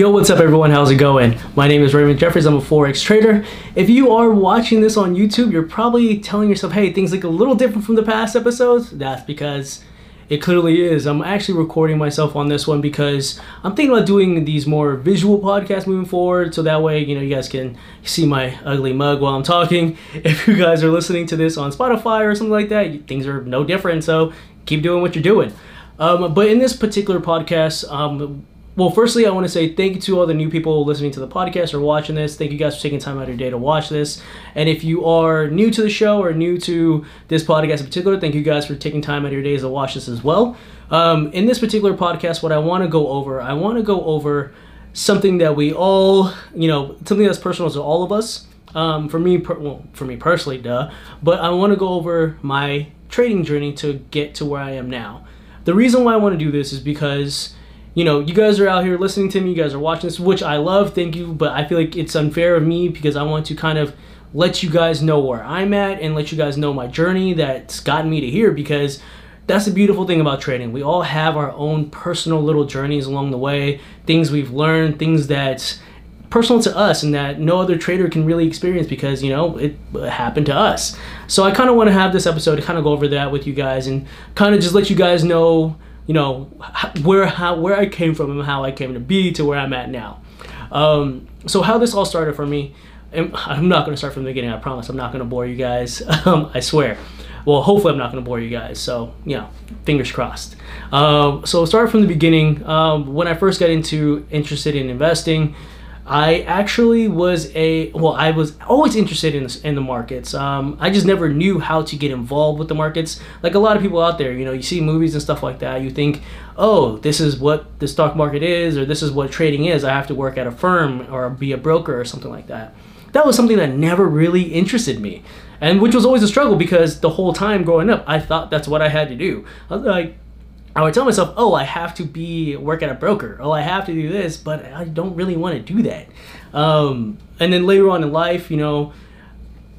Yo, what's up everyone? How's it going? My name is Raymond Jeffries. I'm a Forex trader. If you are watching this on YouTube, you're probably telling yourself, hey, things look a little different from the past episodes. That's because it clearly is. I'm actually recording myself on this one because I'm thinking about doing these more visual podcasts moving forward. So that way, you know, you guys can see my ugly mug while I'm talking. If you guys are listening to this on Spotify or something like that, things are no different. So keep doing what you're doing. Um, but in this particular podcast, um, well, firstly, I want to say thank you to all the new people listening to the podcast or watching this. Thank you guys for taking time out of your day to watch this. And if you are new to the show or new to this podcast in particular, thank you guys for taking time out of your days to watch this as well. Um, in this particular podcast, what I want to go over, I want to go over something that we all, you know, something that's personal to all of us. Um, for me, per, well, for me personally, duh. But I want to go over my trading journey to get to where I am now. The reason why I want to do this is because you know, you guys are out here listening to me, you guys are watching this, which I love, thank you, but I feel like it's unfair of me because I want to kind of let you guys know where I'm at and let you guys know my journey that's gotten me to here because that's the beautiful thing about trading. We all have our own personal little journeys along the way, things we've learned, things that personal to us and that no other trader can really experience because you know it happened to us. So I kind of want to have this episode to kind of go over that with you guys and kind of just let you guys know you know where how where I came from and how I came to be to where I'm at now. Um, so how this all started for me, I'm not going to start from the beginning. I promise. I'm not going to bore you guys. Um, I swear. Well, hopefully I'm not going to bore you guys. So you know, fingers crossed. Um, so start from the beginning. Um, when I first got into interested in investing. I actually was a well, I was always interested in in the markets. Um, I just never knew how to get involved with the markets. Like a lot of people out there, you know, you see movies and stuff like that. You think, oh, this is what the stock market is, or this is what trading is. I have to work at a firm or be a broker or something like that. That was something that never really interested me, and which was always a struggle because the whole time growing up, I thought that's what I had to do. I was like I would tell myself, oh, I have to be work at a broker. Oh, I have to do this, but I don't really want to do that. Um, and then later on in life, you know,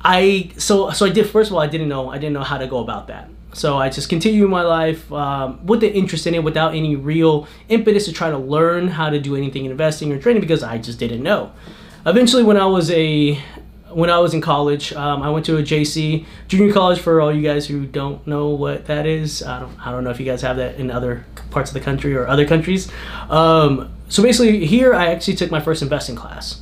I so so I did. First of all, I didn't know I didn't know how to go about that. So I just continued my life um, with the interest in it without any real impetus to try to learn how to do anything in investing or trading because I just didn't know. Eventually, when I was a when I was in college, um, I went to a JC junior college. For all you guys who don't know what that is, I don't, I don't know if you guys have that in other parts of the country or other countries. Um, so basically, here I actually took my first investing class.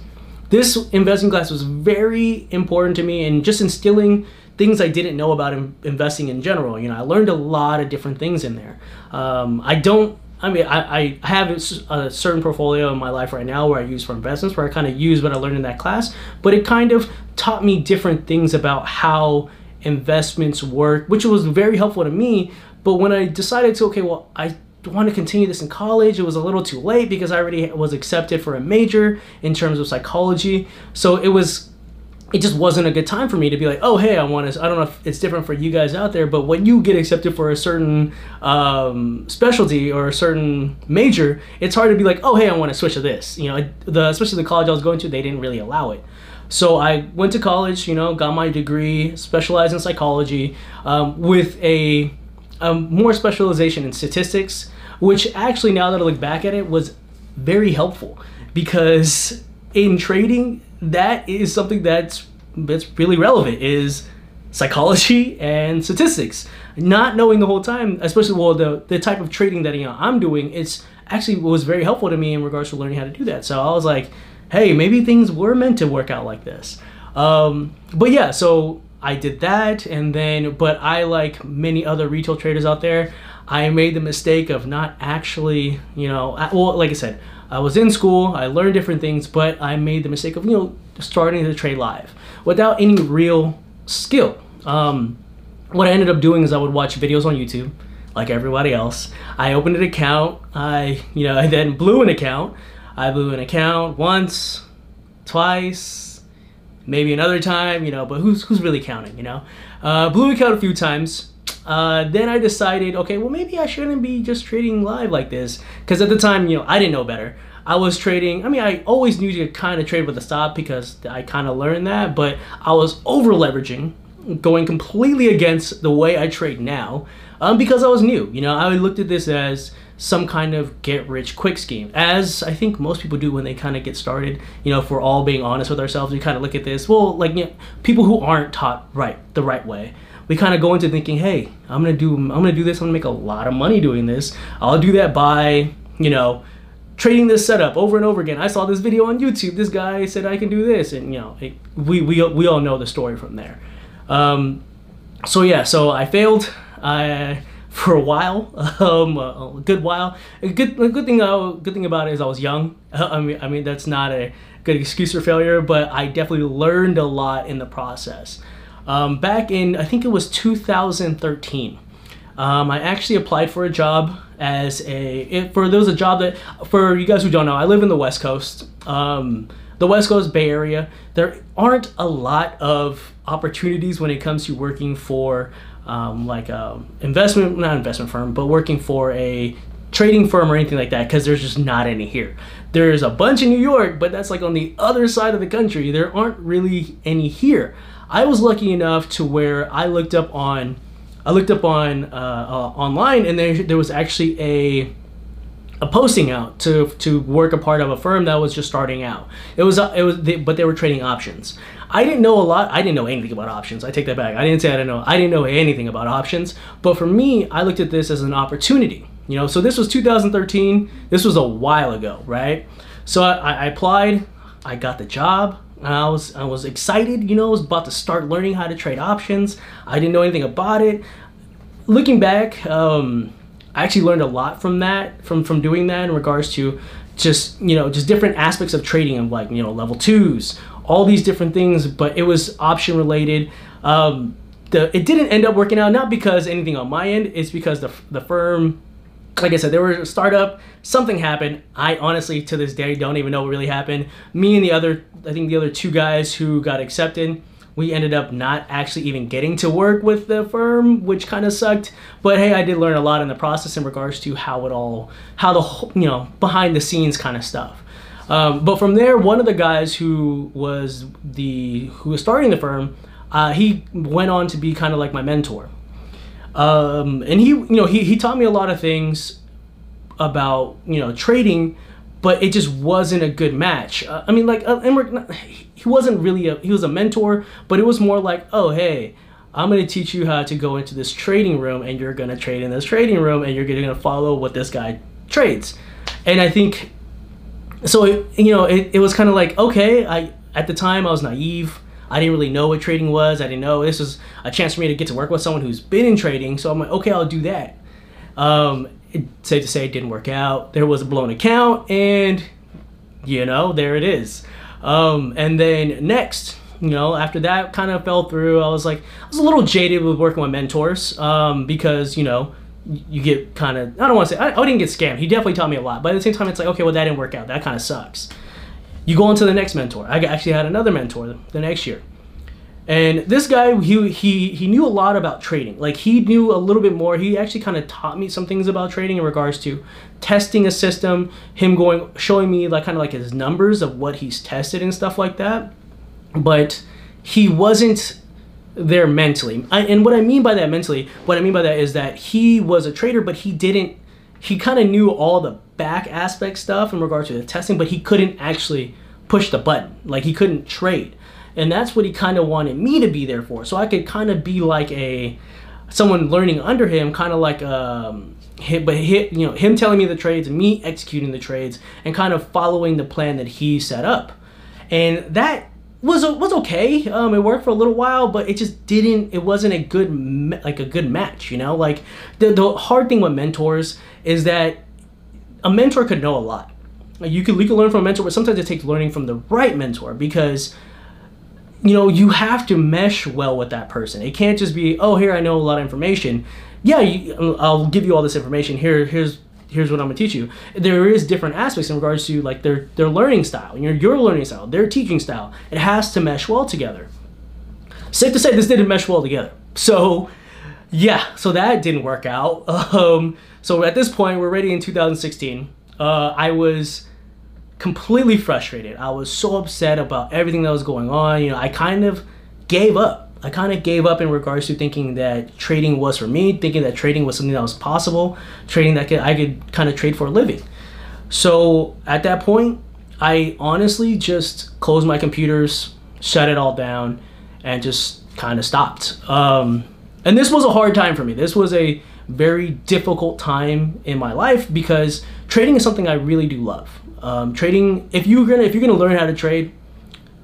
This investing class was very important to me and just instilling things I didn't know about investing in general. You know, I learned a lot of different things in there. Um, I don't I mean, I, I have a certain portfolio in my life right now where I use for investments, where I kind of use what I learned in that class, but it kind of taught me different things about how investments work, which was very helpful to me. But when I decided to, okay, well, I want to continue this in college, it was a little too late because I already was accepted for a major in terms of psychology. So it was it just wasn't a good time for me to be like, oh, hey, I want to. I don't know if it's different for you guys out there, but when you get accepted for a certain um, specialty or a certain major, it's hard to be like, oh, hey, I want to switch to this. You know, the especially the college I was going to, they didn't really allow it. So I went to college, you know, got my degree, specialized in psychology, um, with a, a more specialization in statistics, which actually, now that I look back at it, was very helpful because in trading that is something that's that's really relevant is psychology and statistics. Not knowing the whole time, especially well the the type of trading that you know I'm doing, it's actually was very helpful to me in regards to learning how to do that. So I was like, hey, maybe things were meant to work out like this. Um, but yeah, so I did that, and then but I like many other retail traders out there, I made the mistake of not actually, you know, well, like I said, I was in school, I learned different things, but I made the mistake of, you know, starting to trade live without any real skill. Um, what I ended up doing is I would watch videos on YouTube, like everybody else. I opened an account. I, you know, I then blew an account. I blew an account once, twice, maybe another time, you know, but who's who's really counting, you know? Uh, blew account a few times. Uh, then I decided, okay, well maybe I shouldn't be just trading live like this, because at the time, you know, I didn't know better. I was trading. I mean, I always knew to kind of trade with a stop because I kind of learned that, but I was over leveraging, going completely against the way I trade now, um, because I was new. You know, I looked at this as some kind of get rich quick scheme, as I think most people do when they kind of get started. You know, if we're all being honest with ourselves, we kind of look at this. Well, like you know, people who aren't taught right the right way, we kind of go into thinking, hey, I'm gonna do, I'm gonna do this. I'm gonna make a lot of money doing this. I'll do that by, you know, trading this setup over and over again. I saw this video on YouTube. This guy said I can do this, and you know, it, we we we all know the story from there. Um, so yeah, so I failed. I for a while, um, a good while. A good, a good thing, uh, good thing about it is I was young. I mean, I mean that's not a good excuse for failure, but I definitely learned a lot in the process. Um, back in, I think it was 2013, um, I actually applied for a job as a. It, for there was a job that, for you guys who don't know, I live in the West Coast. Um, the West Coast Bay Area, there aren't a lot of opportunities when it comes to working for um, like a investment, not investment firm, but working for a trading firm or anything like that because there's just not any here. There's a bunch in New York, but that's like on the other side of the country. There aren't really any here. I was lucky enough to where I looked up on, I looked up on uh, uh, online, and there there was actually a a posting out to to work a part of a firm that was just starting out. It was it was but they were trading options. I didn't know a lot. I didn't know anything about options. I take that back. I didn't say I didn't know. I didn't know anything about options. But for me, I looked at this as an opportunity. You know, so this was 2013. This was a while ago, right? So I, I applied. I got the job. And I was I was excited. You know, I was about to start learning how to trade options. I didn't know anything about it. Looking back, um, I actually learned a lot from that, from from doing that in regards to just you know just different aspects of trading of like you know level twos all these different things, but it was option related. Um, the, it didn't end up working out, not because anything on my end, it's because the, the firm, like I said, there was a startup, something happened. I honestly, to this day, don't even know what really happened. Me and the other, I think the other two guys who got accepted, we ended up not actually even getting to work with the firm, which kind of sucked. But hey, I did learn a lot in the process in regards to how it all, how the, you know, behind the scenes kind of stuff. Um, but from there, one of the guys who was the who was starting the firm, uh, he went on to be kind of like my mentor. Um, and he, you know, he, he taught me a lot of things about you know trading, but it just wasn't a good match. Uh, I mean, like, uh, Emmerich, he wasn't really a he was a mentor, but it was more like, oh hey. I'm going to teach you how to go into this trading room and you're going to trade in this trading room and you're going to follow what this guy trades. And I think so you know it, it was kind of like okay i at the time i was naive. I didn't really know what trading was. I didn't know this was a chance for me to get to work with someone who's been in trading. So i'm like okay i'll do that. Um, it, safe to say it didn't work out. There was a blown account and you know there it is. Um, and then next you know after that kind of fell through i was like i was a little jaded with working with mentors um, because you know you get kind of I don't want to say I, I didn't get scammed. He definitely taught me a lot, but at the same time, it's like okay, well that didn't work out. That kind of sucks. You go on to the next mentor. I actually had another mentor the next year, and this guy he he he knew a lot about trading. Like he knew a little bit more. He actually kind of taught me some things about trading in regards to testing a system. Him going showing me like kind of like his numbers of what he's tested and stuff like that. But he wasn't there mentally. I, and what I mean by that mentally, what I mean by that is that he was a trader, but he didn't. He kind of knew all the back aspect stuff in regard to the testing, but he couldn't actually push the button. Like he couldn't trade, and that's what he kind of wanted me to be there for. So I could kind of be like a someone learning under him, kind of like um, hit, but hit you know him telling me the trades and me executing the trades and kind of following the plan that he set up, and that was was okay. Um, it worked for a little while, but it just didn't. It wasn't a good like a good match. You know, like the the hard thing with mentors is that a mentor could know a lot. You could you could learn from a mentor, but sometimes it takes learning from the right mentor because you know you have to mesh well with that person. It can't just be oh here I know a lot of information. Yeah, you, I'll give you all this information. Here here's here's what I'm gonna teach you. There is different aspects in regards to like their their learning style, your your learning style, their teaching style. It has to mesh well together. Safe to say, this didn't mesh well together. So, yeah, so that didn't work out. Um, so at this point, we're ready in 2016. Uh, I was completely frustrated. I was so upset about everything that was going on. You know, I kind of gave up. I kind of gave up in regards to thinking that trading was for me, thinking that trading was something that was possible, trading that could, I could kind of trade for a living. So at that point, I honestly just closed my computers, shut it all down, and just kind of stopped. Um, and this was a hard time for me. This was a very difficult time in my life because trading is something I really do love. Um, trading, if you're gonna if you're gonna learn how to trade,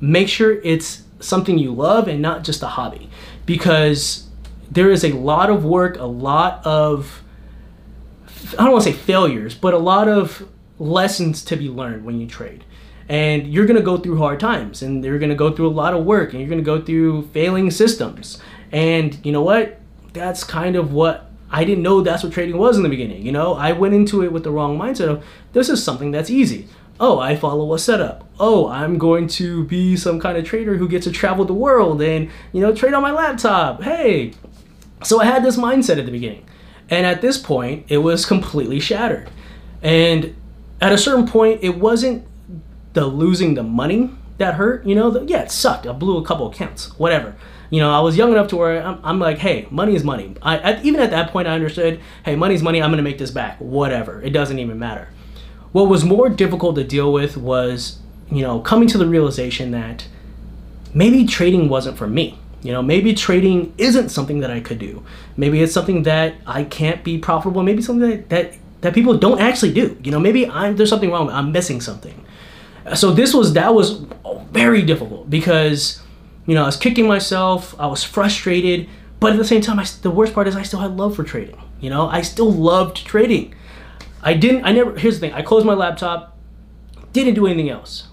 make sure it's something you love and not just a hobby, because there is a lot of work, a lot of I don't want to say failures, but a lot of lessons to be learned when you trade. And you're gonna go through hard times, and you're gonna go through a lot of work, and you're gonna go through failing systems. And you know what? That's kind of what I didn't know that's what trading was in the beginning. You know, I went into it with the wrong mindset of this is something that's easy. Oh, I follow a setup. Oh, I'm going to be some kind of trader who gets to travel the world and, you know, trade on my laptop. Hey. So I had this mindset at the beginning. And at this point, it was completely shattered. And at a certain point, it wasn't the losing the money that hurt. You know, the, yeah, it sucked. I blew a couple accounts, whatever you know, I was young enough to where I'm, I'm like, hey, money is money. I, at, even at that point, I understood, hey, money's money. I'm going to make this back. Whatever. It doesn't even matter. What was more difficult to deal with was, you know, coming to the realization that maybe trading wasn't for me. You know, maybe trading isn't something that I could do. Maybe it's something that I can't be profitable. Maybe something that, that, that people don't actually do. You know, maybe I'm, there's something wrong. I'm missing something. So this was, that was very difficult because you know, I was kicking myself. I was frustrated, but at the same time, I, the worst part is I still had love for trading. You know, I still loved trading. I didn't. I never. Here's the thing. I closed my laptop. Didn't do anything else.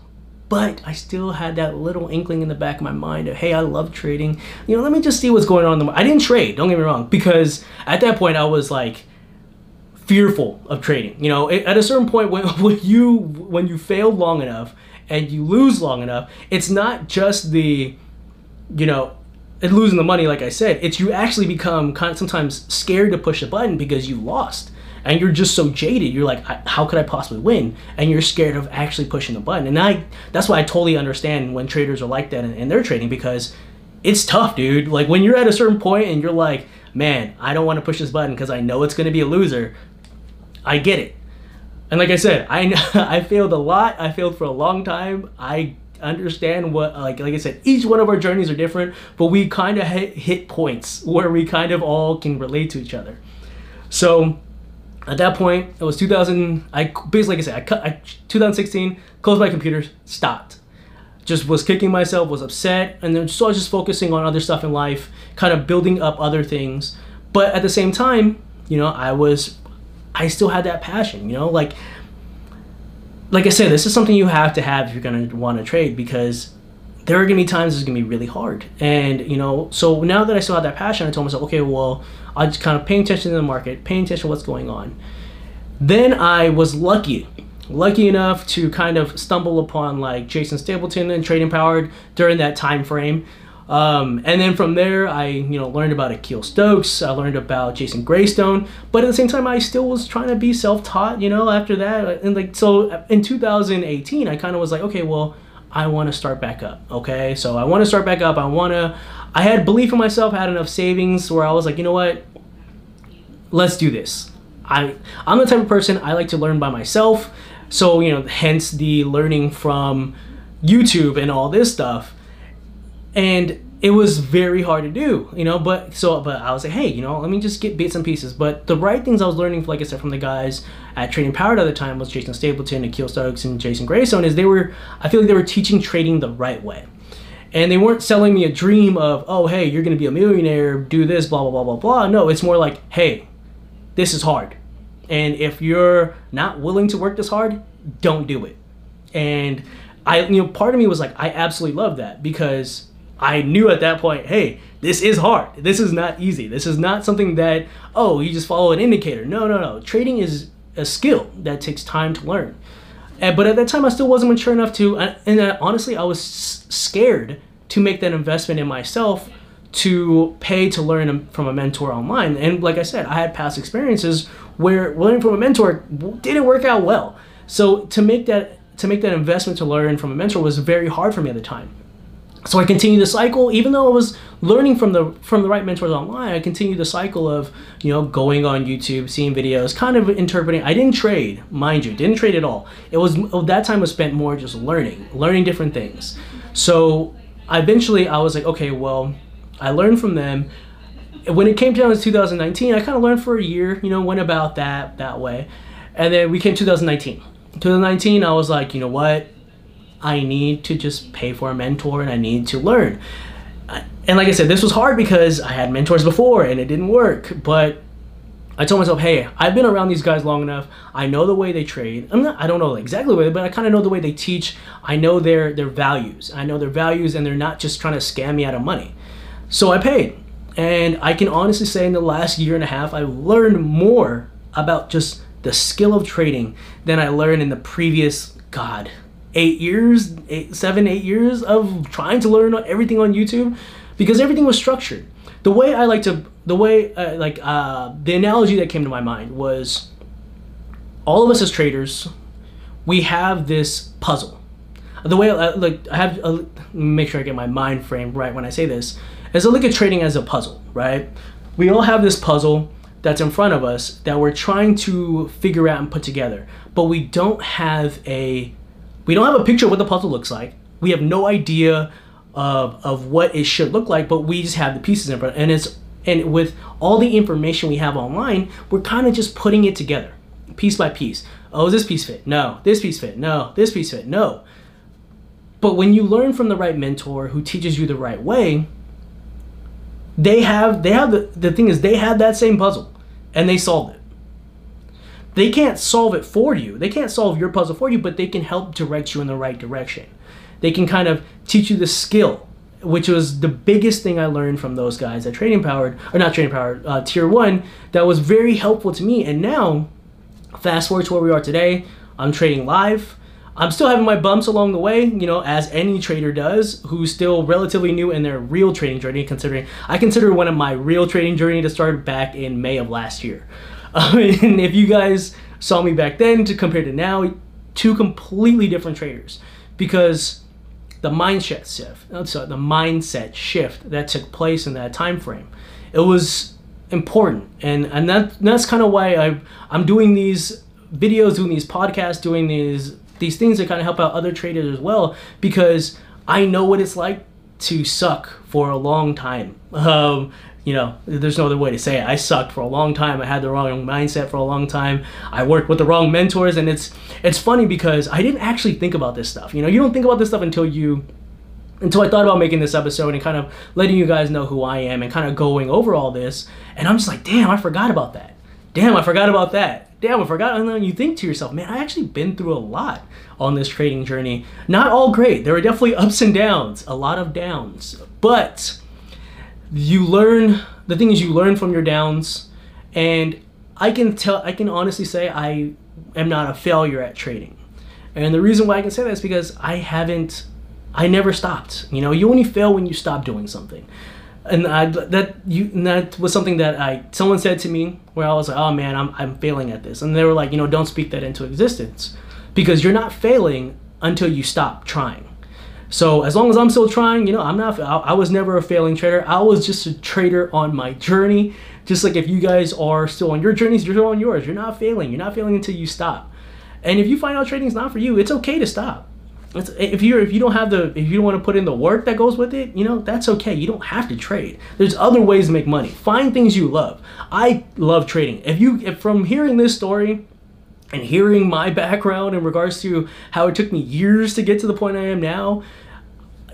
But I still had that little inkling in the back of my mind of, hey, I love trading. You know, let me just see what's going on. In the I didn't trade. Don't get me wrong, because at that point I was like fearful of trading. You know, at a certain point when, when you when you fail long enough and you lose long enough, it's not just the you know, losing the money, like I said, it's you actually become kind of sometimes scared to push a button because you lost. And you're just so jaded. You're like, how could I possibly win? And you're scared of actually pushing the button. And I, that's why I totally understand when traders are like that and they're trading because it's tough, dude. Like when you're at a certain point and you're like, man, I don't want to push this button because I know it's going to be a loser. I get it. And like I said, I I failed a lot. I failed for a long time. I understand what like like I said, each one of our journeys are different, but we kind of hit, hit points where we kind of all can relate to each other. So at that point, it was 2000. I basically like I said, I cut. I, 2016, closed my computers, stopped. Just was kicking myself, was upset, and then so I was just focusing on other stuff in life, kind of building up other things. But at the same time, you know, I was, I still had that passion. You know, like like I said, this is something you have to have if you're gonna want to trade because there are gonna be times it's gonna be really hard. And you know, so now that I still have that passion, I told myself, okay, well, I just kind of paying attention to the market, paying attention to what's going on. Then I was lucky, lucky enough to kind of stumble upon like Jason Stapleton and Trading Powered during that time frame. Um, and then from there, I you know learned about Akil Stokes. I learned about Jason Graystone. But at the same time, I still was trying to be self-taught. You know, after that, and like so in 2018, I kind of was like, okay, well, I want to start back up. Okay, so I want to start back up. I want to. I had belief in myself. I had enough savings where I was like, you know what? Let's do this. I I'm the type of person I like to learn by myself. So you know, hence the learning from YouTube and all this stuff and it was very hard to do, you know. But so, but I was like, hey, you know, let me just get bits and pieces. But the right things I was learning, like I said, from the guys at Trading Powered at the time was Jason Stapleton, Akil Stokes, and Jason Graystone. Is they were, I feel like they were teaching trading the right way, and they weren't selling me a dream of, oh, hey, you're gonna be a millionaire, do this, blah blah blah blah blah. No, it's more like, hey, this is hard, and if you're not willing to work this hard, don't do it. And I, you know, part of me was like, I absolutely love that because I knew at that point, hey, this is hard. This is not easy. This is not something that, oh, you just follow an indicator. No, no, no. Trading is a skill that takes time to learn. And, but at that time, I still wasn't mature enough to, and uh, honestly, I was scared to make that investment in myself to pay to learn from a mentor online. And like I said, I had past experiences where learning from a mentor didn't work out well. So to make that to make that investment to learn from a mentor was very hard for me at the time. So I continued the cycle, even though I was learning from the from the right mentors online. I continued the cycle of you know going on YouTube, seeing videos, kind of interpreting. I didn't trade, mind you, didn't trade at all. It was that time was spent more just learning, learning different things. So eventually, I was like, okay, well, I learned from them. When it came down to 2019, I kind of learned for a year. You know, went about that that way, and then we came 2019. 2019, I was like, you know what? I need to just pay for a mentor and I need to learn. Uh, and like I said, this was hard because I had mentors before and it didn't work. But I told myself, hey, I've been around these guys long enough. I know the way they trade. I'm not, I don't know exactly way, but I kind of know the way they teach. I know their their values. I know their values, and they're not just trying to scam me out of money. So I paid, and I can honestly say, in the last year and a half, I've learned more about just the skill of trading than I learned in the previous God eight years, eight, seven, eight years of trying to learn everything on YouTube because everything was structured. The way I like to, the way, uh, like, uh, the analogy that came to my mind was all of us as traders, we have this puzzle. The way, I, like, I have, uh, make sure I get my mind frame right when I say this, is I look at trading as a puzzle, right? We all have this puzzle that's in front of us that we're trying to figure out and put together, but we don't have a we don't have a picture of what the puzzle looks like. We have no idea of, of what it should look like, but we just have the pieces in front. And it's and with all the information we have online, we're kind of just putting it together, piece by piece. Oh, is this piece fit? No. This piece fit? No. This piece fit? No. But when you learn from the right mentor who teaches you the right way, they have they have the, the thing is they had that same puzzle and they solved it they can't solve it for you. They can't solve your puzzle for you, but they can help direct you in the right direction. They can kind of teach you the skill, which was the biggest thing I learned from those guys at Trading Powered, or not Trading Powered, uh, Tier 1, that was very helpful to me. And now, fast forward to where we are today, I'm trading live. I'm still having my bumps along the way, you know, as any trader does who's still relatively new in their real trading journey, considering I consider one of my real trading journey to start back in May of last year. Um, and if you guys saw me back then to compare to now, two completely different traders because the mindset shift, uh, so the mindset shift that took place in that time frame, it was important, and and that that's kind of why I I'm doing these videos, doing these podcasts, doing these these things that kind of help out other traders as well because I know what it's like to suck for a long time. Um, you know, there's no other way to say it. I sucked for a long time. I had the wrong mindset for a long time. I worked with the wrong mentors, and it's it's funny because I didn't actually think about this stuff. You know, you don't think about this stuff until you until I thought about making this episode and kind of letting you guys know who I am and kind of going over all this. And I'm just like, damn, I forgot about that. Damn, I forgot about that. Damn, I forgot. And then you think to yourself, man, I actually been through a lot on this trading journey. Not all great. There were definitely ups and downs, a lot of downs. But you learn the thing is you learn from your downs and i can tell i can honestly say i am not a failure at trading. And the reason why i can say that is because i haven't i never stopped. You know you only fail when you stop doing something. And I, that you and that was something that I someone said to me where I was like, oh man, I'm I'm failing at this, and they were like, you know, don't speak that into existence, because you're not failing until you stop trying. So as long as I'm still trying, you know, I'm not. I, I was never a failing trader. I was just a trader on my journey. Just like if you guys are still on your journeys, you're still on yours. You're not failing. You're not failing until you stop. And if you find out trading is not for you, it's okay to stop. It's, if you're if you don't have the if you don't want to put in the work that goes with it, you know that's okay. You don't have to trade. There's other ways to make money. Find things you love. I love trading. If you if from hearing this story and hearing my background in regards to how it took me years to get to the point I am now,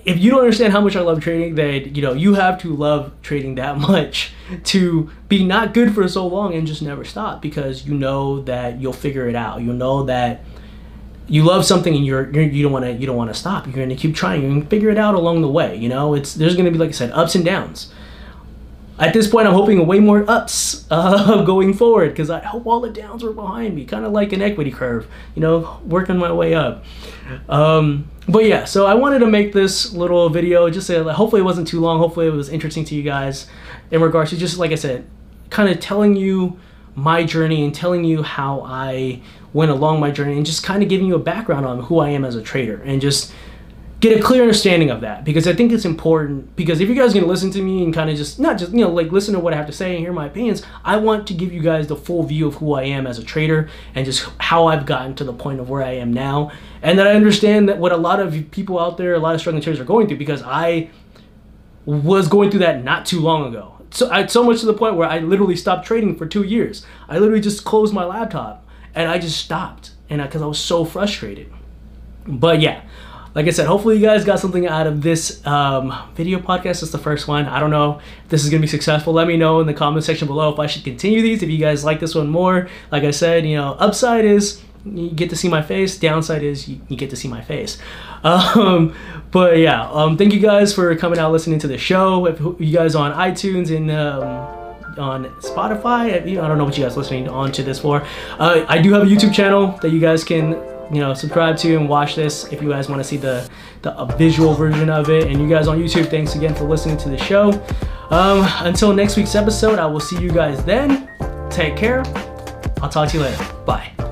if you don't understand how much I love trading, then you know you have to love trading that much to be not good for so long and just never stop because you know that you'll figure it out. You know that you love something and you're, you're you don't want to you don't want to stop. You're going to keep trying. You can figure it out along the way. You know, it's there's going to be like I said, ups and downs at this point, I'm hoping way more ups uh, going forward because I hope all the downs were behind me, kind of like an equity curve, you know, working my way up. Um, but yeah, so I wanted to make this little video just say, hopefully it wasn't too long. Hopefully it was interesting to you guys in regards to just like I said, kind of telling you my journey and telling you how I went along my journey and just kind of giving you a background on who I am as a trader and just get a clear understanding of that because I think it's important because if you guys are gonna listen to me and kind of just not just you know like listen to what I have to say and hear my opinions, I want to give you guys the full view of who I am as a trader and just how I've gotten to the point of where I am now, and that I understand that what a lot of people out there, a lot of struggling traders are going through because I was going through that not too long ago. So I so much to the point where I literally stopped trading for two years. I literally just closed my laptop and I just stopped and because I, I was so frustrated. But yeah, like I said, hopefully you guys got something out of this um, video podcast. It's the first one. I don't know if this is gonna be successful. Let me know in the comment section below if I should continue these. If you guys like this one more, like I said, you know, upside is you get to see my face. Downside is you, you get to see my face. Um, but yeah, um, thank you guys for coming out listening to the show. If you guys on iTunes and um, on Spotify, I don't know what you guys listening on to this for. Uh, I do have a YouTube channel that you guys can you know subscribe to and watch this if you guys want to see the the visual version of it. And you guys on youtube thanks again for listening to the show. Um, until next week's episode i will see you guys then. Take care. I'll talk to you later. Bye